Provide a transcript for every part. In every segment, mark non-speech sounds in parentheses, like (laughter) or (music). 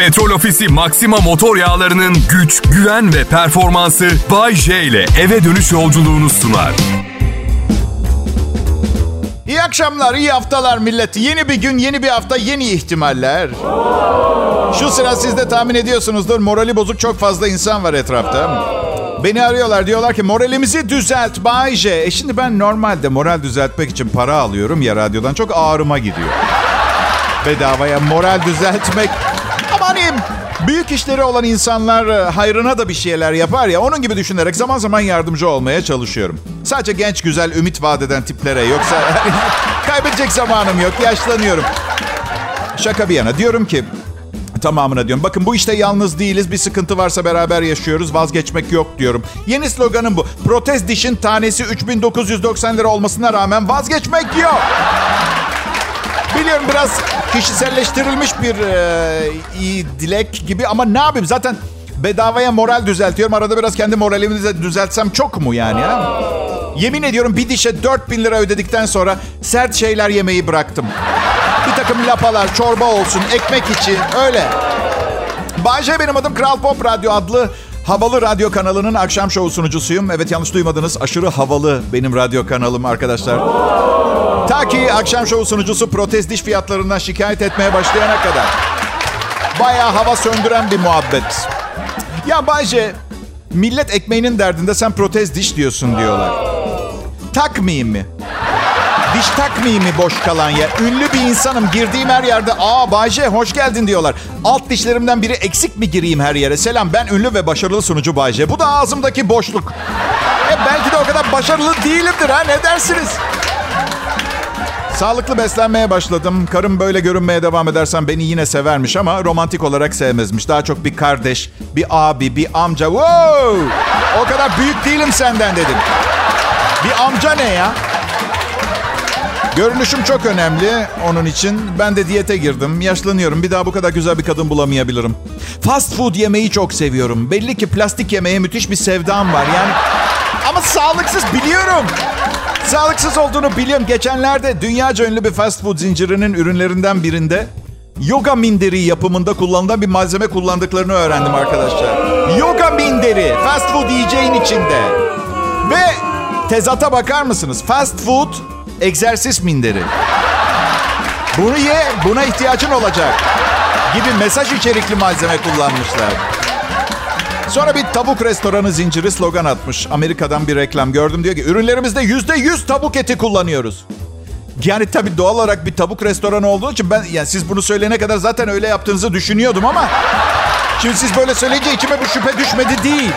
Petrol Ofisi Maxima motor yağlarının güç, güven ve performansı Bay J ile eve dönüş yolculuğunu sunar. İyi akşamlar, iyi haftalar millet. Yeni bir gün, yeni bir hafta, yeni ihtimaller. Şu sıra siz de tahmin ediyorsunuzdur. Morali bozuk çok fazla insan var etrafta. Beni arıyorlar diyorlar ki moralimizi düzelt Bay J. E şimdi ben normalde moral düzeltmek için para alıyorum ya radyodan çok ağrıma gidiyor. Bedavaya moral düzeltmek. Hani büyük işleri olan insanlar e, hayrına da bir şeyler yapar ya. Onun gibi düşünerek zaman zaman yardımcı olmaya çalışıyorum. Sadece genç, güzel, ümit vaat eden tiplere. Yoksa (laughs) kaybedecek zamanım yok. Yaşlanıyorum. Şaka bir yana. Diyorum ki tamamına diyorum. Bakın bu işte yalnız değiliz. Bir sıkıntı varsa beraber yaşıyoruz. Vazgeçmek yok diyorum. Yeni sloganım bu. Protez dişin tanesi 3990 lira olmasına rağmen vazgeçmek yok. Biliyorum biraz kişiselleştirilmiş bir e, dilek gibi ama ne yapayım zaten bedavaya moral düzeltiyorum. Arada biraz kendi moralimi de düzeltsem çok mu yani ha? Yemin ediyorum bir dişe 4000 lira ödedikten sonra sert şeyler yemeyi bıraktım. Bir takım lapalar, çorba olsun, ekmek içi öyle. Bayce benim adım Kral Pop Radyo adlı havalı radyo kanalının akşam şovu sunucusuyum. Evet yanlış duymadınız aşırı havalı benim radyo kanalım arkadaşlar. Ta ki akşam şovu sunucusu protest diş fiyatlarından şikayet etmeye başlayana kadar. Bayağı hava söndüren bir muhabbet. Ya Bayce, millet ekmeğinin derdinde sen protez diş diyorsun diyorlar. Takmayayım mı? Diş takmayayım mı boş kalan ya? Ünlü bir insanım. Girdiğim her yerde aa Bayce hoş geldin diyorlar. Alt dişlerimden biri eksik mi gireyim her yere? Selam ben ünlü ve başarılı sunucu Bayce. Bu da ağzımdaki boşluk. E belki de o kadar başarılı değilimdir ha ne dersiniz? Sağlıklı beslenmeye başladım. Karım böyle görünmeye devam edersen beni yine severmiş ama romantik olarak sevmezmiş. Daha çok bir kardeş, bir abi, bir amca. Wow! O kadar büyük değilim senden dedim. Bir amca ne ya? Görünüşüm çok önemli onun için. Ben de diyete girdim. Yaşlanıyorum. Bir daha bu kadar güzel bir kadın bulamayabilirim. Fast food yemeyi çok seviyorum. Belli ki plastik yemeğe müthiş bir sevdam var. Yani ama sağlıksız biliyorum. Sağlıksız olduğunu biliyorum. Geçenlerde dünyaca ünlü bir fast food zincirinin ürünlerinden birinde yoga minderi yapımında kullanılan bir malzeme kullandıklarını öğrendim arkadaşlar. Yoga minderi fast food yiyeceğin içinde. Ve tezata bakar mısınız? Fast food egzersiz minderi. Bunu ye, buna ihtiyacın olacak gibi mesaj içerikli malzeme kullanmışlar. Sonra bir tavuk restoranı zinciri slogan atmış. Amerika'dan bir reklam gördüm. Diyor ki ürünlerimizde yüzde yüz tavuk eti kullanıyoruz. Yani tabii doğal olarak bir tavuk restoranı olduğu için ben yani siz bunu söyleyene kadar zaten öyle yaptığınızı düşünüyordum ama şimdi siz böyle söyleyince içime bu şüphe düşmedi değil.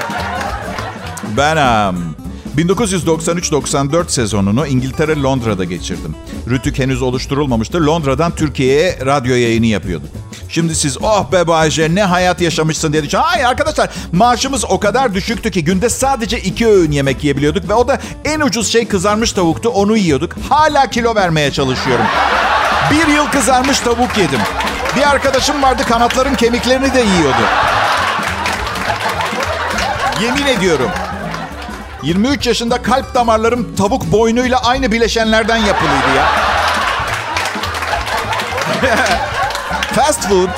Ben um, 1993-94 sezonunu İngiltere Londra'da geçirdim. Rütük henüz oluşturulmamıştı. Londra'dan Türkiye'ye radyo yayını yapıyorduk. Şimdi siz oh be Bayce ne hayat yaşamışsın diye düşünün. Hayır arkadaşlar maaşımız o kadar düşüktü ki günde sadece iki öğün yemek yiyebiliyorduk. Ve o da en ucuz şey kızarmış tavuktu onu yiyorduk. Hala kilo vermeye çalışıyorum. Bir yıl kızarmış tavuk yedim. Bir arkadaşım vardı kanatların kemiklerini de yiyordu. Yemin ediyorum. 23 yaşında kalp damarlarım tavuk boynuyla aynı bileşenlerden yapılıydı ya. (laughs) Fast food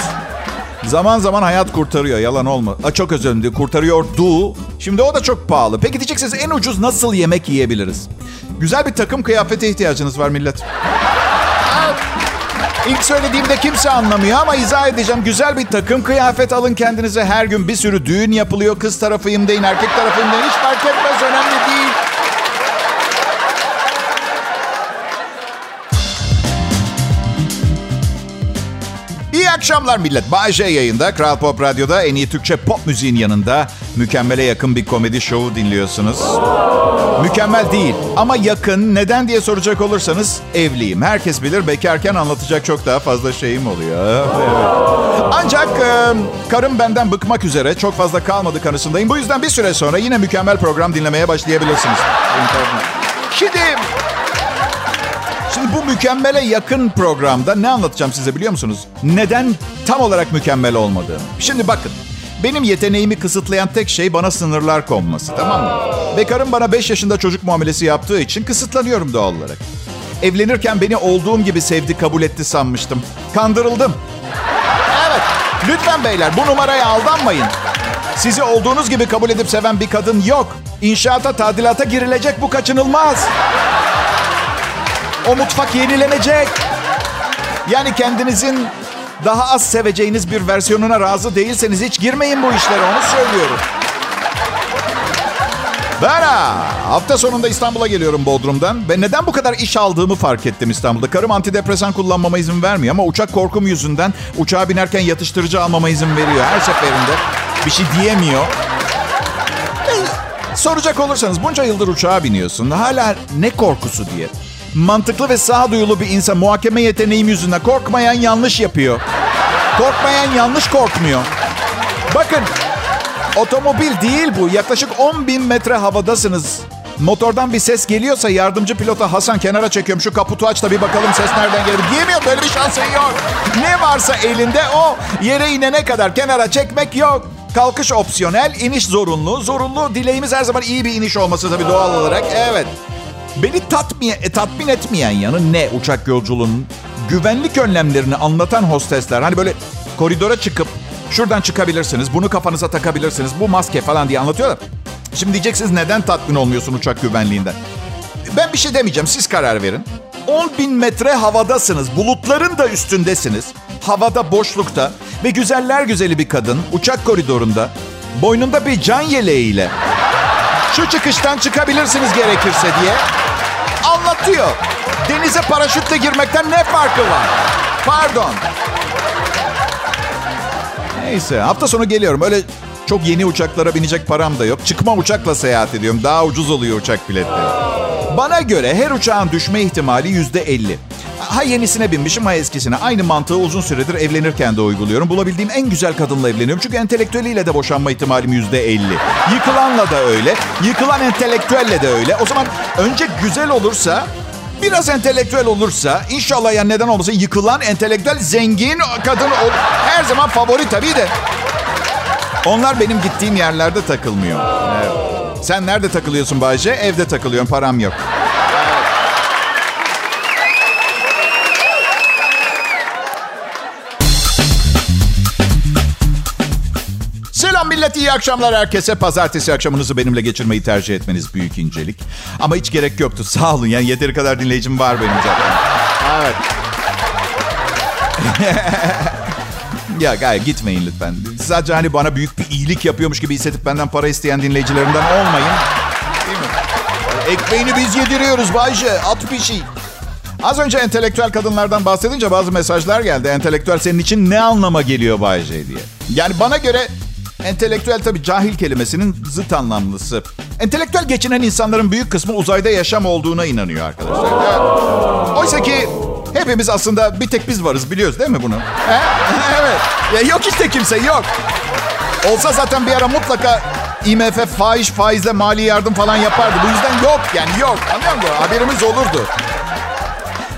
zaman zaman hayat kurtarıyor. Yalan olma. A, çok özür dilerim. Kurtarıyordu. Şimdi o da çok pahalı. Peki diyeceksiniz en ucuz nasıl yemek yiyebiliriz? Güzel bir takım kıyafete ihtiyacınız var millet. İlk söylediğimde kimse anlamıyor ama izah edeceğim. Güzel bir takım kıyafet alın kendinize. Her gün bir sürü düğün yapılıyor. Kız tarafıyım deyin, erkek tarafıyım deyin. Hiç fark etmez, önemli değil. Akşamlar millet. Bay J yayında. Kral Pop Radyo'da en iyi Türkçe pop müziğin yanında mükemmele yakın bir komedi şovu dinliyorsunuz. Mükemmel değil ama yakın. Neden diye soracak olursanız evliyim. Herkes bilir bekarken anlatacak çok daha fazla şeyim oluyor. Ancak karım benden bıkmak üzere çok fazla kalmadı kanısındayım. Bu yüzden bir süre sonra yine mükemmel program dinlemeye başlayabilirsiniz. Şimdi Şimdi bu mükemmele yakın programda ne anlatacağım size biliyor musunuz? Neden tam olarak mükemmel olmadığını. Şimdi bakın. Benim yeteneğimi kısıtlayan tek şey bana sınırlar konması tamam mı? Bekarım bana 5 yaşında çocuk muamelesi yaptığı için kısıtlanıyorum doğal olarak. Evlenirken beni olduğum gibi sevdi kabul etti sanmıştım. Kandırıldım. Evet Lütfen beyler bu numaraya aldanmayın. Sizi olduğunuz gibi kabul edip seven bir kadın yok. İnşaata, tadilata girilecek bu kaçınılmaz. O mutfak yenilenecek. Yani kendinizin daha az seveceğiniz bir versiyonuna razı değilseniz hiç girmeyin bu işlere onu söylüyorum. Ben ha, hafta sonunda İstanbul'a geliyorum Bodrum'dan. Ve neden bu kadar iş aldığımı fark ettim İstanbul'da. Karım antidepresan kullanmama izin vermiyor ama uçak korkum yüzünden uçağa binerken yatıştırıcı almama izin veriyor. Her seferinde bir şey diyemiyor. Soracak olursanız bunca yıldır uçağa biniyorsun. Hala ne korkusu diye. Mantıklı ve sağduyulu bir insan muhakeme yeteneğim yüzünden korkmayan yanlış yapıyor. Korkmayan yanlış korkmuyor. Bakın Otomobil değil bu. Yaklaşık 10 bin metre havadasınız. Motordan bir ses geliyorsa yardımcı pilota Hasan kenara çekiyorum. Şu kaputu aç da bir bakalım ses nereden geliyor. Diyemiyor böyle bir şansın yok. Ne varsa elinde o. Yere inene kadar kenara çekmek yok. Kalkış opsiyonel, iniş zorunlu. Zorunlu dileğimiz her zaman iyi bir iniş olması tabii doğal olarak. Evet. Beni tatmin, e, tatmin etmeyen yanı ne uçak yolculuğunun? Güvenlik önlemlerini anlatan hostesler. Hani böyle koridora çıkıp Şuradan çıkabilirsiniz, bunu kafanıza takabilirsiniz, bu maske falan diye anlatıyorlar. Şimdi diyeceksiniz neden tatmin olmuyorsun uçak güvenliğinden? Ben bir şey demeyeceğim, siz karar verin. 10 bin metre havadasınız, bulutların da üstündesiniz. Havada, boşlukta ve güzeller güzeli bir kadın uçak koridorunda boynunda bir can yeleğiyle şu çıkıştan çıkabilirsiniz gerekirse diye anlatıyor. Denize paraşütle girmekten ne farkı var? Pardon. Neyse hafta sonu geliyorum. Öyle çok yeni uçaklara binecek param da yok. Çıkma uçakla seyahat ediyorum. Daha ucuz oluyor uçak biletleri. Bana göre her uçağın düşme ihtimali yüzde elli. Ha yenisine binmişim ha eskisine. Aynı mantığı uzun süredir evlenirken de uyguluyorum. Bulabildiğim en güzel kadınla evleniyorum. Çünkü entelektüeliyle de boşanma ihtimalim yüzde elli. Yıkılanla da öyle. Yıkılan entelektüelle de öyle. O zaman önce güzel olursa Biraz entelektüel olursa inşallah yani neden olmasın yıkılan entelektüel zengin kadın ol. Her zaman favori tabii de. Onlar benim gittiğim yerlerde takılmıyor. Evet. Sen nerede takılıyorsun Bayce? Evde takılıyorum param yok. Millet, iyi akşamlar herkese. Pazartesi akşamınızı benimle geçirmeyi tercih etmeniz büyük incelik. Ama hiç gerek yoktu. (laughs) Sağ olun. Yani yeteri kadar dinleyicim var benim zaten. Evet. (laughs) ya gayet gitmeyin lütfen. Sadece hani bana büyük bir iyilik yapıyormuş gibi hissedip benden para isteyen dinleyicilerimden olmayın. Değil mi? Ekmeğini biz yediriyoruz Bayce. At bir şey. Az önce entelektüel kadınlardan bahsedince bazı mesajlar geldi. Entelektüel senin için ne anlama geliyor Bayce diye. Yani bana göre Entelektüel tabii cahil kelimesinin zıt anlamlısı. Entelektüel geçinen insanların büyük kısmı uzayda yaşam olduğuna inanıyor arkadaşlar. Evet. Oysa ki hepimiz aslında bir tek biz varız biliyoruz değil mi bunu? He? (laughs) evet. Ya yok işte kimse yok. Olsa zaten bir ara mutlaka IMF faiz faizle mali yardım falan yapardı. Bu yüzden yok yani yok. Anlıyor musun? Haberimiz olurdu.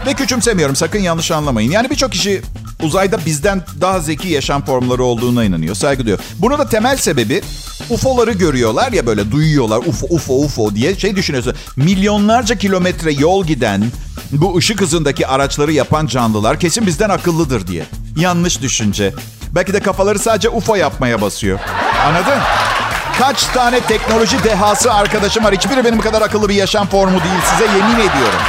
Ve küçümsemiyorum sakın yanlış anlamayın. Yani birçok kişi uzayda bizden daha zeki yaşam formları olduğuna inanıyor. Saygı duyuyor. Bunu da temel sebebi UFO'ları görüyorlar ya böyle duyuyorlar UFO UFO UFO diye şey düşünüyorsun. Milyonlarca kilometre yol giden bu ışık hızındaki araçları yapan canlılar kesin bizden akıllıdır diye. Yanlış düşünce. Belki de kafaları sadece UFO yapmaya basıyor. Anladın? Kaç tane teknoloji dehası arkadaşım var. Hiçbiri benim kadar akıllı bir yaşam formu değil. Size yemin ediyorum.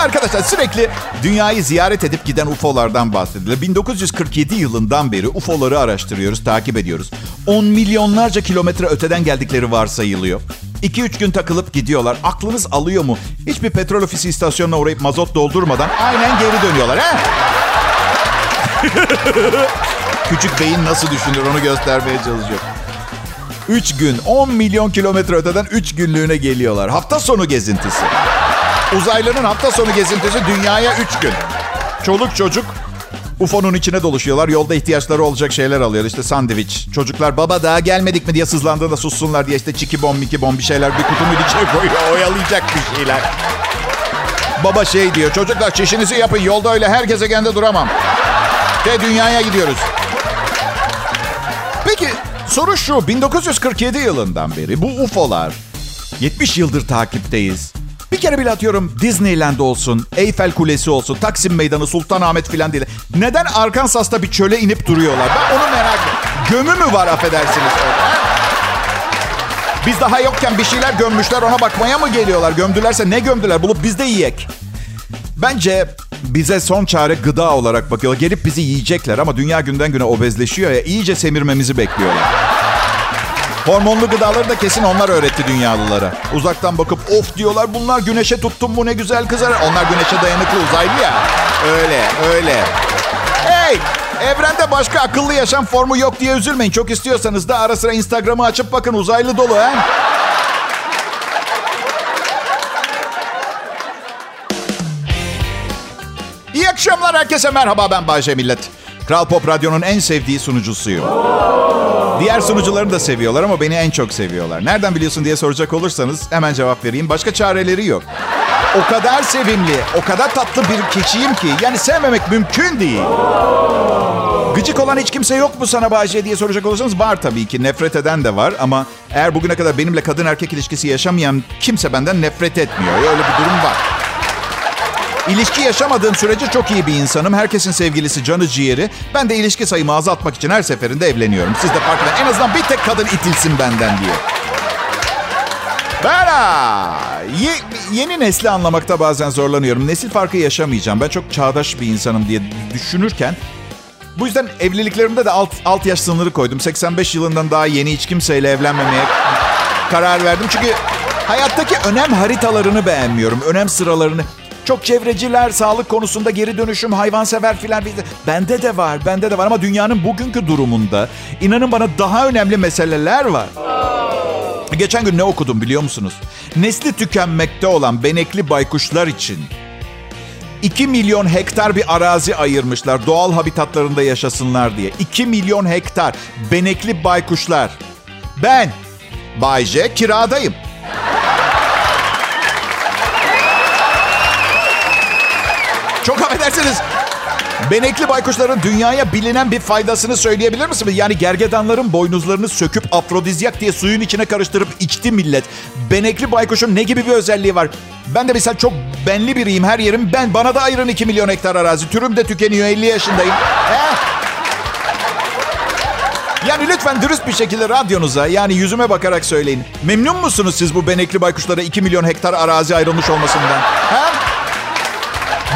Arkadaşlar sürekli dünyayı ziyaret edip giden UFO'lardan bahsedilir. 1947 yılından beri UFO'ları araştırıyoruz, takip ediyoruz. 10 milyonlarca kilometre öteden geldikleri varsayılıyor. 2-3 gün takılıp gidiyorlar. Aklınız alıyor mu? Hiçbir petrol ofisi istasyonuna uğrayıp mazot doldurmadan aynen geri dönüyorlar. He? (laughs) Küçük beyin nasıl düşünür onu göstermeye çalışıyor. 3 gün 10 milyon kilometre öteden 3 günlüğüne geliyorlar. Hafta sonu gezintisi. Uzaylıların hafta sonu gezintisi dünyaya 3 gün. Çoluk çocuk UFO'nun içine doluşuyorlar. Yolda ihtiyaçları olacak şeyler alıyor. İşte sandviç. Çocuklar baba daha gelmedik mi diye sızlandığında sussunlar diye işte çiki bom miki bom bir şeyler bir kutunun içine (laughs) koyuyor. Oyalayacak bir şeyler. Baba şey diyor. Çocuklar çişinizi yapın. Yolda öyle her gezegende duramam. Ve dünyaya gidiyoruz. Peki soru şu. 1947 yılından beri bu UFO'lar 70 yıldır takipteyiz. Bir kere bile atıyorum Disneyland olsun, Eyfel Kulesi olsun, Taksim Meydanı, Sultanahmet filan değil. Neden Arkansas'ta bir çöle inip duruyorlar? Ben onu merak ediyorum. Gömü mü var affedersiniz? Biz daha yokken bir şeyler gömmüşler ona bakmaya mı geliyorlar? Gömdülerse ne gömdüler? Bulup biz de yiyek. Bence bize son çare gıda olarak bakıyorlar. Gelip bizi yiyecekler ama dünya günden güne obezleşiyor ya iyice semirmemizi bekliyorlar. Hormonlu gıdaları da kesin onlar öğretti dünyalılara. Uzaktan bakıp of diyorlar bunlar güneşe tuttum bu ne güzel kızar. Onlar güneşe dayanıklı uzaylı ya. Öyle öyle. Hey evrende başka akıllı yaşam formu yok diye üzülmeyin. Çok istiyorsanız da ara sıra Instagram'ı açıp bakın uzaylı dolu ha. İyi akşamlar herkese merhaba ben Bayce Millet. Kral Pop Radyo'nun en sevdiği sunucusuyum. Diğer sunucularını da seviyorlar ama beni en çok seviyorlar. Nereden biliyorsun diye soracak olursanız hemen cevap vereyim. Başka çareleri yok. O kadar sevimli, o kadar tatlı bir keçiyim ki yani sevmemek mümkün değil. Gıcık olan hiç kimse yok mu sana Bayce diye soracak olursanız var tabii ki. Nefret eden de var ama eğer bugüne kadar benimle kadın erkek ilişkisi yaşamayan kimse benden nefret etmiyor. Öyle bir durum var. İlişki yaşamadığım sürece çok iyi bir insanım. Herkesin sevgilisi canı ciğeri. Ben de ilişki sayımı azaltmak için her seferinde evleniyorum. Siz de farkında. En azından bir tek kadın itilsin benden diye. Ben Ye- yeni nesli anlamakta bazen zorlanıyorum. Nesil farkı yaşamayacağım. Ben çok çağdaş bir insanım diye düşünürken bu yüzden evliliklerimde de alt, alt yaş sınırı koydum. 85 yılından daha yeni hiç kimseyle evlenmemeye karar verdim. Çünkü hayattaki önem haritalarını beğenmiyorum. Önem sıralarını. Çok çevreciler, sağlık konusunda geri dönüşüm, hayvansever filan. Bende de var, bende de var. Ama dünyanın bugünkü durumunda inanın bana daha önemli meseleler var. Geçen gün ne okudum biliyor musunuz? Nesli tükenmekte olan benekli baykuşlar için 2 milyon hektar bir arazi ayırmışlar doğal habitatlarında yaşasınlar diye. 2 milyon hektar benekli baykuşlar. Ben Bay J kiradayım. Affedersiniz. Benekli baykuşların dünyaya bilinen bir faydasını söyleyebilir misiniz? Yani gergedanların boynuzlarını söküp afrodizyak diye suyun içine karıştırıp içti millet. Benekli baykuşun ne gibi bir özelliği var? Ben de mesela çok benli biriyim her yerim. Ben bana da ayırın 2 milyon hektar arazi. Türüm de tükeniyor 50 yaşındayım. He? Yani lütfen dürüst bir şekilde radyonuza yani yüzüme bakarak söyleyin. Memnun musunuz siz bu benekli baykuşlara 2 milyon hektar arazi ayrılmış olmasından?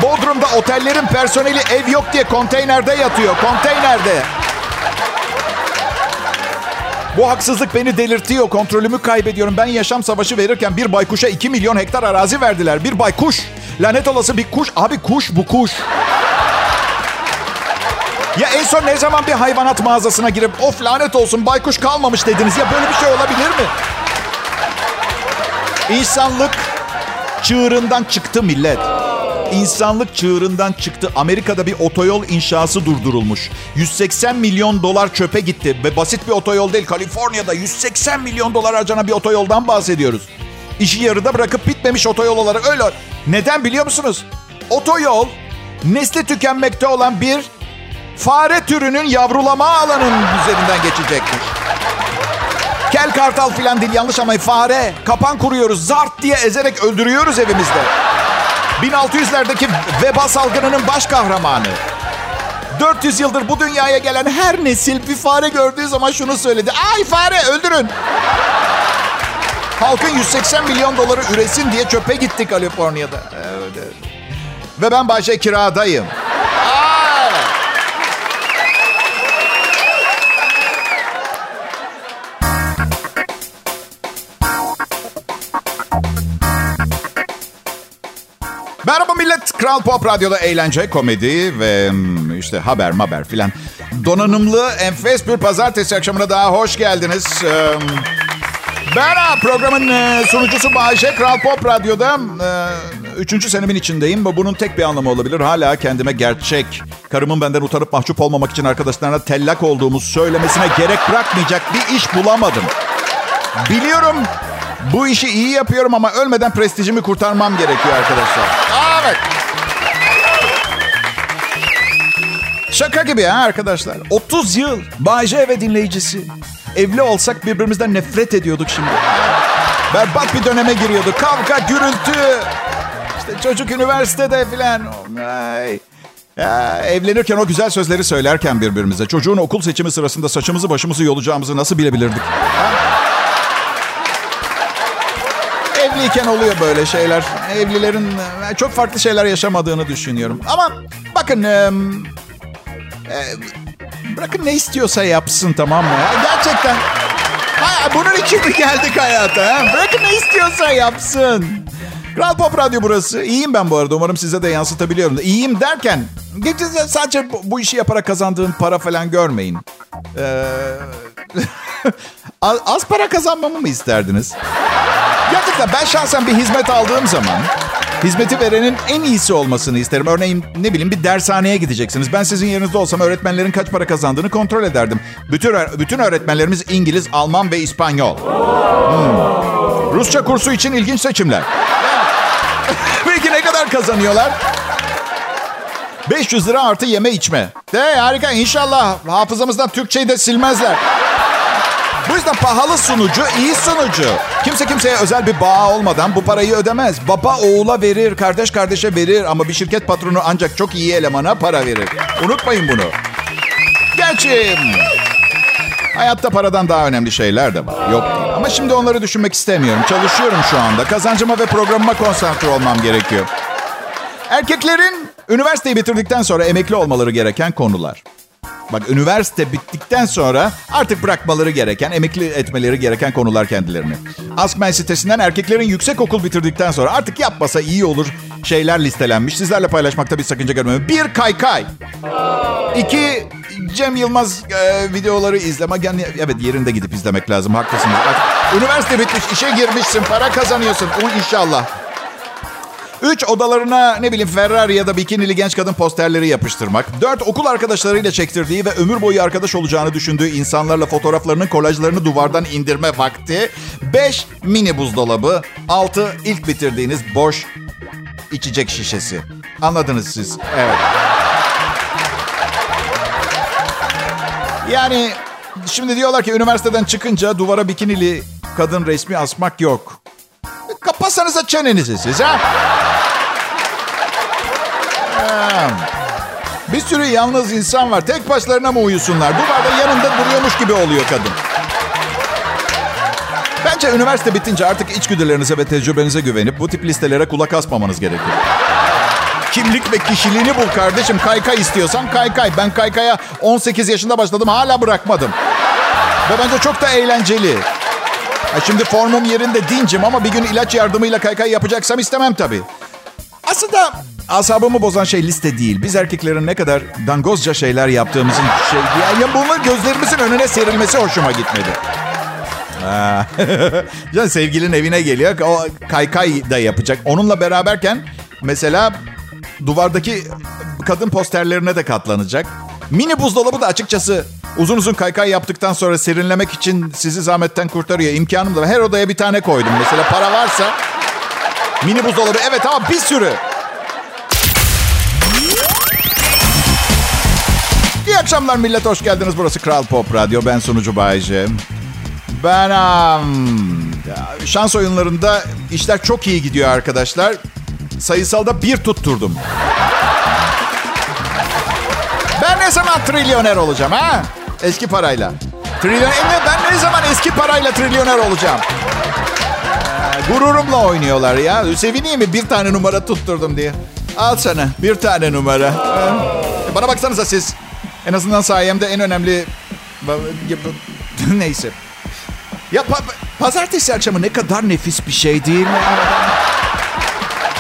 Bodrum'da otellerin personeli ev yok diye konteynerde yatıyor. Konteynerde. Bu haksızlık beni delirtiyor. Kontrolümü kaybediyorum. Ben yaşam savaşı verirken bir baykuşa 2 milyon hektar arazi verdiler. Bir baykuş. Lanet olası bir kuş. Abi kuş bu kuş. Ya en son ne zaman bir hayvanat mağazasına girip of lanet olsun baykuş kalmamış dediniz. Ya böyle bir şey olabilir mi? İnsanlık çığırından çıktı millet. İnsanlık çığırından çıktı. Amerika'da bir otoyol inşası durdurulmuş. 180 milyon dolar çöpe gitti. Ve basit bir otoyol değil. Kaliforniya'da 180 milyon dolar harcanan bir otoyoldan bahsediyoruz. İşi yarıda bırakıp bitmemiş otoyol olarak öyle. Neden biliyor musunuz? Otoyol nesli tükenmekte olan bir fare türünün yavrulama alanının üzerinden geçecekmiş. Kel kartal filan değil yanlış ama fare. Kapan kuruyoruz. Zart diye ezerek öldürüyoruz evimizde. 1600'lerdeki veba salgınının baş kahramanı. 400 yıldır bu dünyaya gelen her nesil bir fare gördüğü zaman şunu söyledi. Ay fare öldürün. Halkın 180 milyon doları üresin diye çöpe gitti Kaliforniya'da. Evet, evet. Ve ben Bayşe kiradayım. Merhaba millet. Kral Pop Radyo'da eğlence, komedi ve hmm, işte haber haber filan. Donanımlı, enfes bir pazartesi akşamına daha hoş geldiniz. Ee, Ben programın e, sunucusu Bayşe. Kral Pop Radyo'da e, üçüncü senemin içindeyim. Bunun tek bir anlamı olabilir. Hala kendime gerçek, karımın benden utanıp mahcup olmamak için arkadaşlarına tellak olduğumu söylemesine gerek bırakmayacak bir iş bulamadım. Biliyorum bu işi iyi yapıyorum ama ölmeden prestijimi kurtarmam gerekiyor arkadaşlar. Evet. Şaka gibi ha arkadaşlar. 30 yıl Bayce ve dinleyicisi. Evli olsak birbirimizden nefret ediyorduk şimdi. Berbat bir döneme giriyordu. Kavga, gürültü. İşte çocuk üniversitede filan. Ay. Ya, evlenirken o güzel sözleri söylerken birbirimize. Çocuğun okul seçimi sırasında saçımızı başımızı yolacağımızı nasıl bilebilirdik? Ha? Evliyken oluyor böyle şeyler. Evlilerin e, çok farklı şeyler yaşamadığını düşünüyorum. Ama bakın... E, e, bırakın ne istiyorsa yapsın tamam mı? Gerçekten. Ha, bunun için mi geldik hayata? Ha? Bırakın ne istiyorsa yapsın. Kral Pop Radyo burası. İyiyim ben bu arada. Umarım size de yansıtabiliyorum. İyiyim derken sadece bu, bu işi yaparak kazandığım para falan görmeyin. Ee, (laughs) az para kazanmamı mı isterdiniz? Gerçekten ben şahsen bir hizmet aldığım zaman hizmeti verenin en iyisi olmasını isterim. Örneğin ne bileyim bir dershaneye gideceksiniz. Ben sizin yerinizde olsam öğretmenlerin kaç para kazandığını kontrol ederdim. Bütün bütün öğretmenlerimiz İngiliz, Alman ve İspanyol. Hmm. Rusça kursu için ilginç seçimler. (laughs) Peki ne kadar kazanıyorlar? 500 lira artı yeme içme. De harika inşallah hafızamızdan Türkçeyi de silmezler. Bu yüzden pahalı sunucu iyi sunucu. Kimse kimseye özel bir bağ olmadan bu parayı ödemez. Baba oğula verir, kardeş kardeşe verir ama bir şirket patronu ancak çok iyi elemana para verir. Unutmayın bunu. Gerçi hayatta paradan daha önemli şeyler de var. Yok değil. Ama şimdi onları düşünmek istemiyorum. Çalışıyorum şu anda. Kazancıma ve programıma konsantre olmam gerekiyor. Erkeklerin üniversiteyi bitirdikten sonra emekli olmaları gereken konular. Bak üniversite bittikten sonra artık bırakmaları gereken, emekli etmeleri gereken konular kendilerini. Askmen sitesinden erkeklerin yüksek okul bitirdikten sonra artık yapmasa iyi olur şeyler listelenmiş. Sizlerle paylaşmakta bir sakınca görmüyorum. Bir kaykay. İki Cem Yılmaz e, videoları izleme. Yani, evet yerinde gidip izlemek lazım. Haklısınız. Artık, üniversite bitmiş, işe girmişsin, para kazanıyorsun. O inşallah. Üç, odalarına ne bileyim Ferrari ya da bikinili genç kadın posterleri yapıştırmak. Dört, okul arkadaşlarıyla çektirdiği ve ömür boyu arkadaş olacağını düşündüğü insanlarla fotoğraflarının kolajlarını duvardan indirme vakti. Beş, mini buzdolabı. Altı, ilk bitirdiğiniz boş içecek şişesi. Anladınız siz. Evet. Yani şimdi diyorlar ki üniversiteden çıkınca duvara bikinili kadın resmi asmak yok. Kapatsanıza çenenizi siz ha. Bir sürü yalnız insan var. Tek başlarına mı uyusunlar? Duvarda yanında duruyormuş gibi oluyor kadın. Bence üniversite bitince artık içgüdülerinize ve tecrübenize güvenip bu tip listelere kulak asmamanız gerekiyor. Kimlik ve kişiliğini bul kardeşim. Kaykay istiyorsan kaykay. Ben kaykaya 18 yaşında başladım hala bırakmadım. Ve bence çok da eğlenceli. Ha şimdi formum yerinde dincim ama bir gün ilaç yardımıyla kaykay yapacaksam istemem tabii. Aslında asabımı bozan şey liste değil. Biz erkeklerin ne kadar dangozca şeyler yaptığımızın şey... Yani bunun gözlerimizin önüne serilmesi hoşuma gitmedi. Can (laughs) sevgilin evine geliyor. O kaykay da yapacak. Onunla beraberken mesela duvardaki kadın posterlerine de katlanacak. Mini buzdolabı da açıkçası uzun uzun kaykay yaptıktan sonra serinlemek için sizi zahmetten kurtarıyor. İmkanım da. Her odaya bir tane koydum. Mesela para varsa mini buzdolabı evet ama bir sürü. Akşamlar millet hoş geldiniz. Burası Kral Pop Radyo. Ben sunucu Bayece. Ben um, şans oyunlarında işler çok iyi gidiyor arkadaşlar. Sayısalda bir tutturdum. Ben ne zaman trilyoner olacağım ha? Eski parayla. Trilyoner, ben ne zaman eski parayla trilyoner olacağım? Ee, gururumla oynuyorlar ya. Sevineyim mi bir tane numara tutturdum diye. Al sana bir tane numara. Ee, bana baksanıza siz. En azından sayemde en önemli... (laughs) Neyse. Ya pa- pazartesi akşamı ne kadar nefis bir şey değil mi?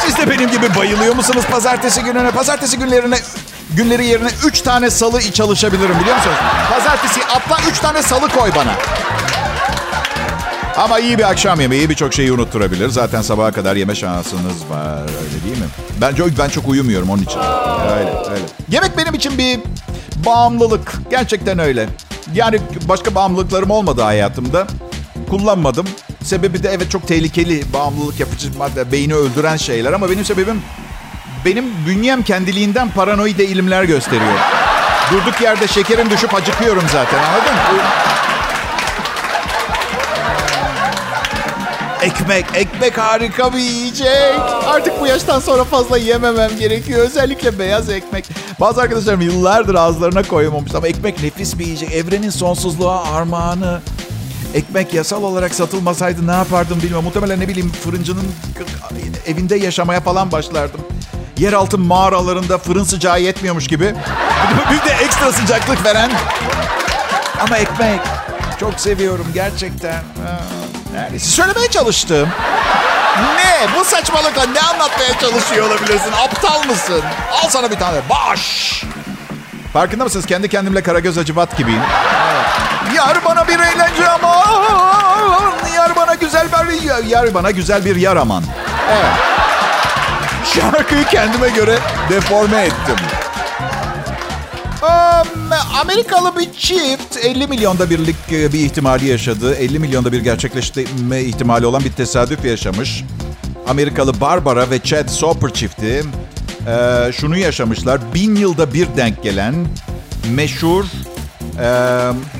Siz de benim gibi bayılıyor musunuz pazartesi gününe? Pazartesi günlerine günleri yerine 3 tane salı çalışabilirim biliyor musunuz? Pazartesi atla 3 tane salı koy bana. Ama iyi bir akşam yemeği birçok şeyi unutturabilir. Zaten sabaha kadar yeme şansınız var öyle değil mi? Ben, ben çok uyumuyorum onun için. Öyle öyle. Yemek benim için bir bağımlılık. Gerçekten öyle. Yani başka bağımlılıklarım olmadı hayatımda. Kullanmadım. Sebebi de evet çok tehlikeli bağımlılık yapıcı madde, beyni öldüren şeyler ama benim sebebim benim bünyem kendiliğinden paranoid eğilimler gösteriyor. Durduk yerde şekerim düşüp acıkıyorum zaten anladın mı? Ekmek, ekmek harika bir yiyecek. Artık bu yaştan sonra fazla yememem gerekiyor. Özellikle beyaz ekmek. Bazı arkadaşlarım yıllardır ağızlarına koymamış ama ekmek nefis bir yiyecek. Evrenin sonsuzluğa armağanı. Ekmek yasal olarak satılmasaydı ne yapardım bilmiyorum. Muhtemelen ne bileyim fırıncının evinde yaşamaya falan başlardım. Yeraltı mağaralarında fırın sıcağı yetmiyormuş gibi. (laughs) Bir de ekstra sıcaklık veren. Ama ekmek çok seviyorum gerçekten. Neredeyse söylemeye çalıştım. Ne? Bu saçmalıkla ne anlatmaya çalışıyor olabilirsin? Aptal mısın? Al sana bir tane. Baş. Farkında mısınız? Kendi kendimle Karagöz Acıbat gibiyim. Yar bana bir eğlence aman. Yar bana güzel bir yar bana güzel bir yar aman. Evet. Şarkıyı kendime göre deforme ettim. Amerikalı bir çift 50 milyonda birlik e, bir ihtimali yaşadı. 50 milyonda bir gerçekleşme ihtimali olan bir tesadüf yaşamış. Amerikalı Barbara ve Chad Soper çifti e, şunu yaşamışlar. Bin yılda bir denk gelen meşhur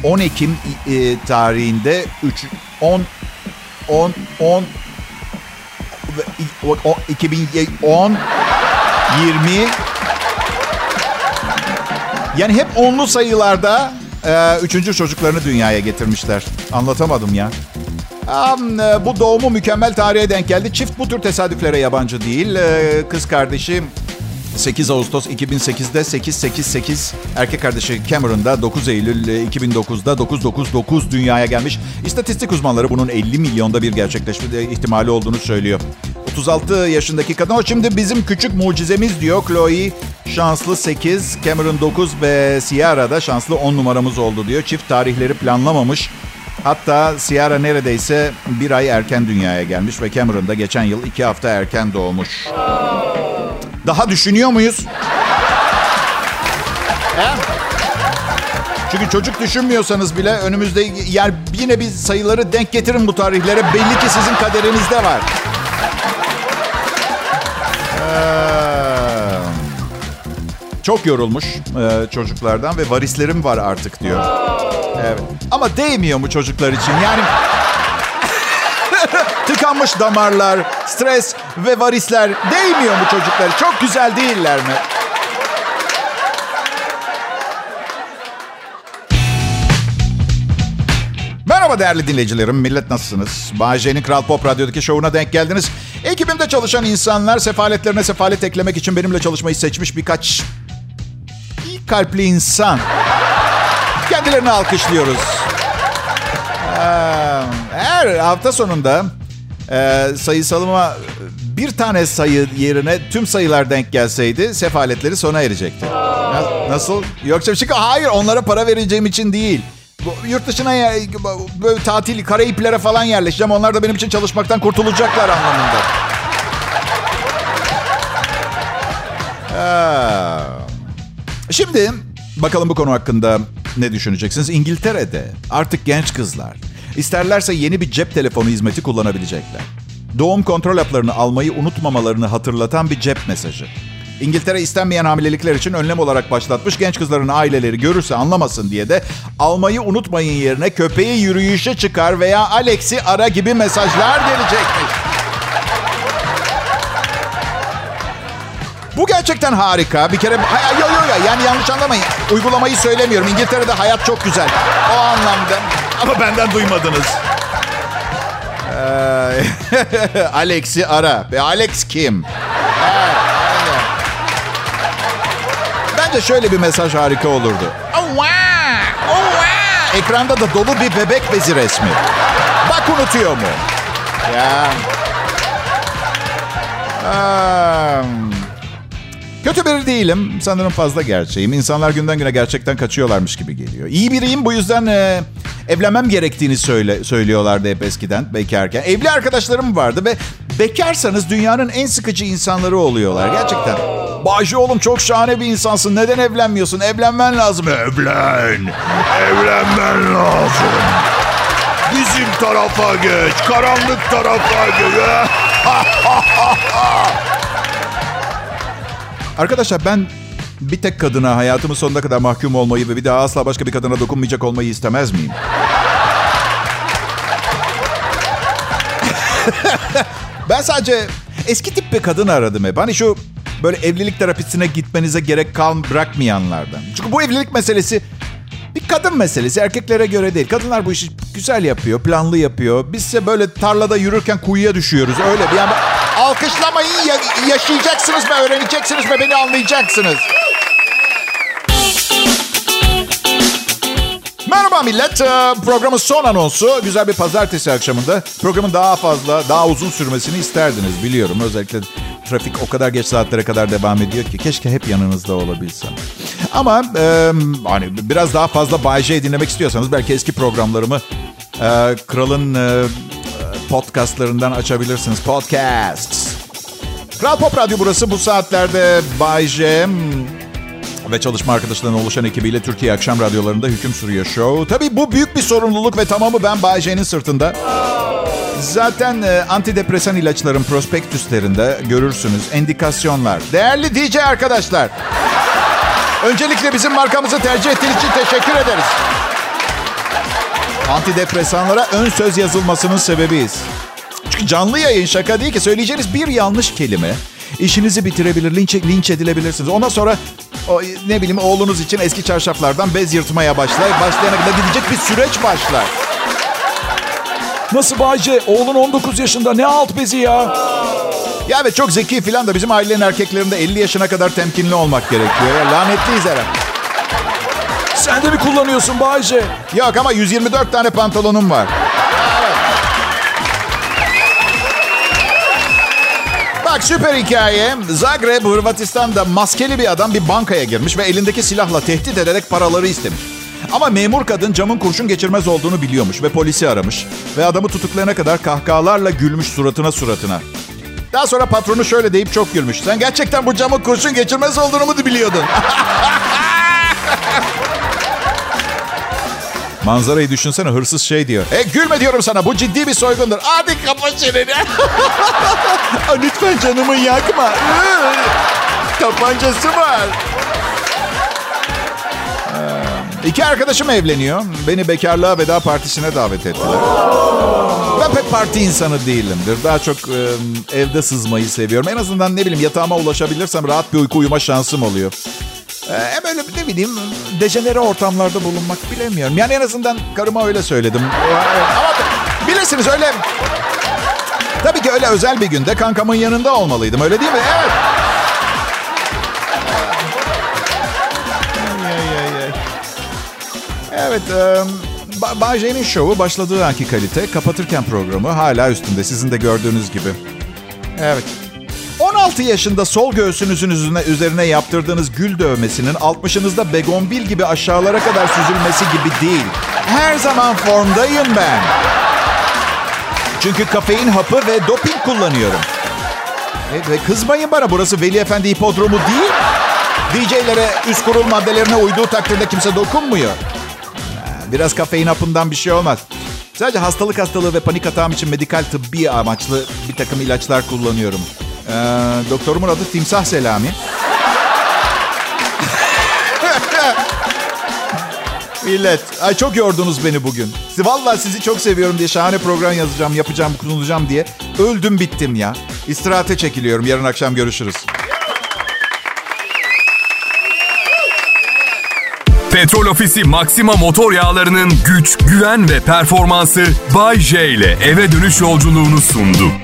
e, 10 Ekim e, tarihinde 3 10 10 10 2010 20 yani hep onlu sayılarda e, üçüncü çocuklarını dünyaya getirmişler. Anlatamadım ya. Um, bu doğumu mükemmel tarihe denk geldi. Çift bu tür tesadüflere yabancı değil. E, kız kardeşi 8 Ağustos 2008'de 888 erkek kardeşi Cameron'da 9 Eylül 2009'da 999 dünyaya gelmiş. İstatistik uzmanları bunun 50 milyonda bir gerçekleşme ihtimali olduğunu söylüyor. 36 yaşındaki kadın o şimdi bizim küçük mucizemiz diyor. Chloe şanslı 8, Cameron 9 ve Sierra da şanslı 10 numaramız oldu diyor. Çift tarihleri planlamamış. Hatta Sierra neredeyse bir ay erken dünyaya gelmiş ve Cameron da geçen yıl iki hafta erken doğmuş. Daha düşünüyor muyuz? He? Çünkü çocuk düşünmüyorsanız bile önümüzde yer yine bir sayıları denk getirin bu tarihlere. Belli ki sizin kaderinizde var. Ee, çok yorulmuş e, çocuklardan ve varislerim var artık diyor. Evet. Ama değmiyor mu çocuklar için? Yani (laughs) tıkanmış damarlar, stres ve varisler değmiyor mu çocuklar? Çok güzel değiller mi? Merhaba değerli dinleyicilerim. Millet nasılsınız? Bahçe'nin Kral Pop Radyo'daki şovuna denk geldiniz. Ekibimde çalışan insanlar sefaletlerine sefalet eklemek için benimle çalışmayı seçmiş birkaç iyi kalpli insan. Kendilerini alkışlıyoruz. Ee, her hafta sonunda e, sayısalıma bir tane sayı yerine tüm sayılar denk gelseydi sefaletleri sona erecekti. Nasıl? Yoksa çünkü hayır onlara para vereceğim için değil. Yurt dışına böyle tatil Karayiplere falan yerleşeceğim. Onlar da benim için çalışmaktan kurtulacaklar anlamında. Şimdi bakalım bu konu hakkında ne düşüneceksiniz? İngiltere'de artık genç kızlar isterlerse yeni bir cep telefonu hizmeti kullanabilecekler. Doğum kontrol haplarını almayı unutmamalarını hatırlatan bir cep mesajı. İngiltere istenmeyen hamilelikler için önlem olarak başlatmış. Genç kızların aileleri görürse anlamasın diye de almayı unutmayın yerine köpeği yürüyüşe çıkar veya Alex'i ara gibi mesajlar gelecekmiş. Bu gerçekten harika. Bir kere yo yo yo yani yanlış anlamayın. Uygulamayı söylemiyorum. İngiltere'de hayat çok güzel. O anlamda. Ama benden duymadınız. Ee, (laughs) Alex'i ara. Ve Alex kim? Bence şöyle bir mesaj harika olurdu. Ekranda da dolu bir bebek bezi resmi. Bak unutuyor mu? Ya. Um, kötü biri değilim. Sanırım fazla gerçeğim. İnsanlar günden güne gerçekten kaçıyorlarmış gibi geliyor. İyi biriyim bu yüzden e, evlenmem gerektiğini söyle, söylüyorlardı hep eskiden bekarken. Evli arkadaşlarım vardı ve bekarsanız dünyanın en sıkıcı insanları oluyorlar gerçekten. Bayşe oğlum çok şahane bir insansın. Neden evlenmiyorsun? Evlenmen lazım. Evlen. Evlenmen lazım. Bizim tarafa geç. Karanlık tarafa geç. (laughs) Arkadaşlar ben bir tek kadına hayatımın sonuna kadar mahkum olmayı ve bir daha asla başka bir kadına dokunmayacak olmayı istemez miyim? (laughs) ben sadece eski tip bir kadın aradım hep. Hani şu böyle evlilik terapisine gitmenize gerek kal bırakmayanlardan. Çünkü bu evlilik meselesi bir kadın meselesi. Erkeklere göre değil. Kadınlar bu işi güzel yapıyor, planlı yapıyor. Bizse böyle tarlada yürürken kuyuya düşüyoruz. Öyle bir yani alkışlamayın ya- yaşayacaksınız mı, öğreneceksiniz mi, beni anlayacaksınız. Merhaba millet. Ee, Programın son anonsu. Güzel bir pazartesi akşamında. Programın daha fazla, daha uzun sürmesini isterdiniz biliyorum. Özellikle trafik o kadar geç saatlere kadar devam ediyor ki. Keşke hep yanınızda olabilsem. Ama e, hani biraz daha fazla Bay J dinlemek istiyorsanız belki eski programlarımı e, Kral'ın e, podcastlarından açabilirsiniz. Podcasts. Kral Pop Radyo burası. Bu saatlerde Bay J ve çalışma arkadaşlarından oluşan ekibiyle Türkiye akşam radyolarında hüküm sürüyor show. Tabii bu büyük bir sorumluluk ve tamamı ben Bay J'nin sırtında. Zaten e, antidepresan ilaçların prospektüslerinde görürsünüz endikasyonlar. Değerli DJ arkadaşlar. Öncelikle bizim markamızı tercih ettiğiniz için teşekkür ederiz. Antidepresanlara ön söz yazılmasının sebebiyiz. Çünkü canlı yayın şaka değil ki. Söyleyeceğiniz bir yanlış kelime işinizi bitirebilir, linç, linç edilebilirsiniz. Ondan sonra o, ne bileyim oğlunuz için eski çarşaflardan bez yırtmaya başlar. Başlayana kadar gidecek bir süreç başlar. Nasıl Bayce? Oğlun 19 yaşında ne alt bezi ya? Ya evet çok zeki filan da bizim ailenin erkeklerinde 50 yaşına kadar temkinli olmak gerekiyor. Ya, lanetliyiz herhalde. Sen de mi kullanıyorsun Bayce? Yok ama 124 tane pantolonum var. Süper hikaye. Zagreb, Hırvatistan'da maskeli bir adam bir bankaya girmiş ve elindeki silahla tehdit ederek paraları istemiş. Ama memur kadın camın kurşun geçirmez olduğunu biliyormuş ve polisi aramış. Ve adamı tutuklayana kadar kahkahalarla gülmüş suratına suratına. Daha sonra patronu şöyle deyip çok gülmüş. Sen gerçekten bu camın kurşun geçirmez olduğunu mu biliyordun? (laughs) Manzarayı düşünsene hırsız şey diyor. E gülme diyorum sana bu ciddi bir soygundur. Hadi kapa çeneni. (laughs) Lütfen canımı yakma. (laughs) Tabancası var. Ee, İki arkadaşım evleniyor. Beni bekarlığa veda partisine davet ettiler. Ben pek parti insanı değilimdir. Daha çok e, evde sızmayı seviyorum. En azından ne bileyim yatağıma ulaşabilirsem rahat bir uyku uyuma şansım oluyor. Ee, böyle ne bileyim dejenere ortamlarda bulunmak bilemiyorum. Yani en azından karıma öyle söyledim. Ama bilirsiniz öyle... Tabii ki öyle özel bir günde kankamın yanında olmalıydım. Öyle değil mi? Evet. Evet. E, Ba- Bay J'nin şovu başladığı anki kalite. Kapatırken programı hala üstünde. Sizin de gördüğünüz gibi. Evet. 16 yaşında sol göğsünüzün üzerine, yaptırdığınız gül dövmesinin 60'ınızda begonbil gibi aşağılara kadar süzülmesi gibi değil. Her zaman formdayım ben. Çünkü kafein hapı ve doping kullanıyorum. E, ve kızmayın bana burası Veli Efendi hipodromu değil. DJ'lere üst kurul maddelerine uyduğu takdirde kimse dokunmuyor. Biraz kafein hapından bir şey olmaz. Sadece hastalık hastalığı ve panik atağım için medikal tıbbi amaçlı bir takım ilaçlar kullanıyorum. Ee, doktorumun adı Timsah Selami. Millet, ay çok yordunuz beni bugün. Vallahi sizi çok seviyorum diye şahane program yazacağım, yapacağım, kullanacağım diye. Öldüm bittim ya. İstirahate çekiliyorum. Yarın akşam görüşürüz. Petrol Ofisi Maxima motor yağlarının güç, güven ve performansı Bay J ile eve dönüş yolculuğunu sundu.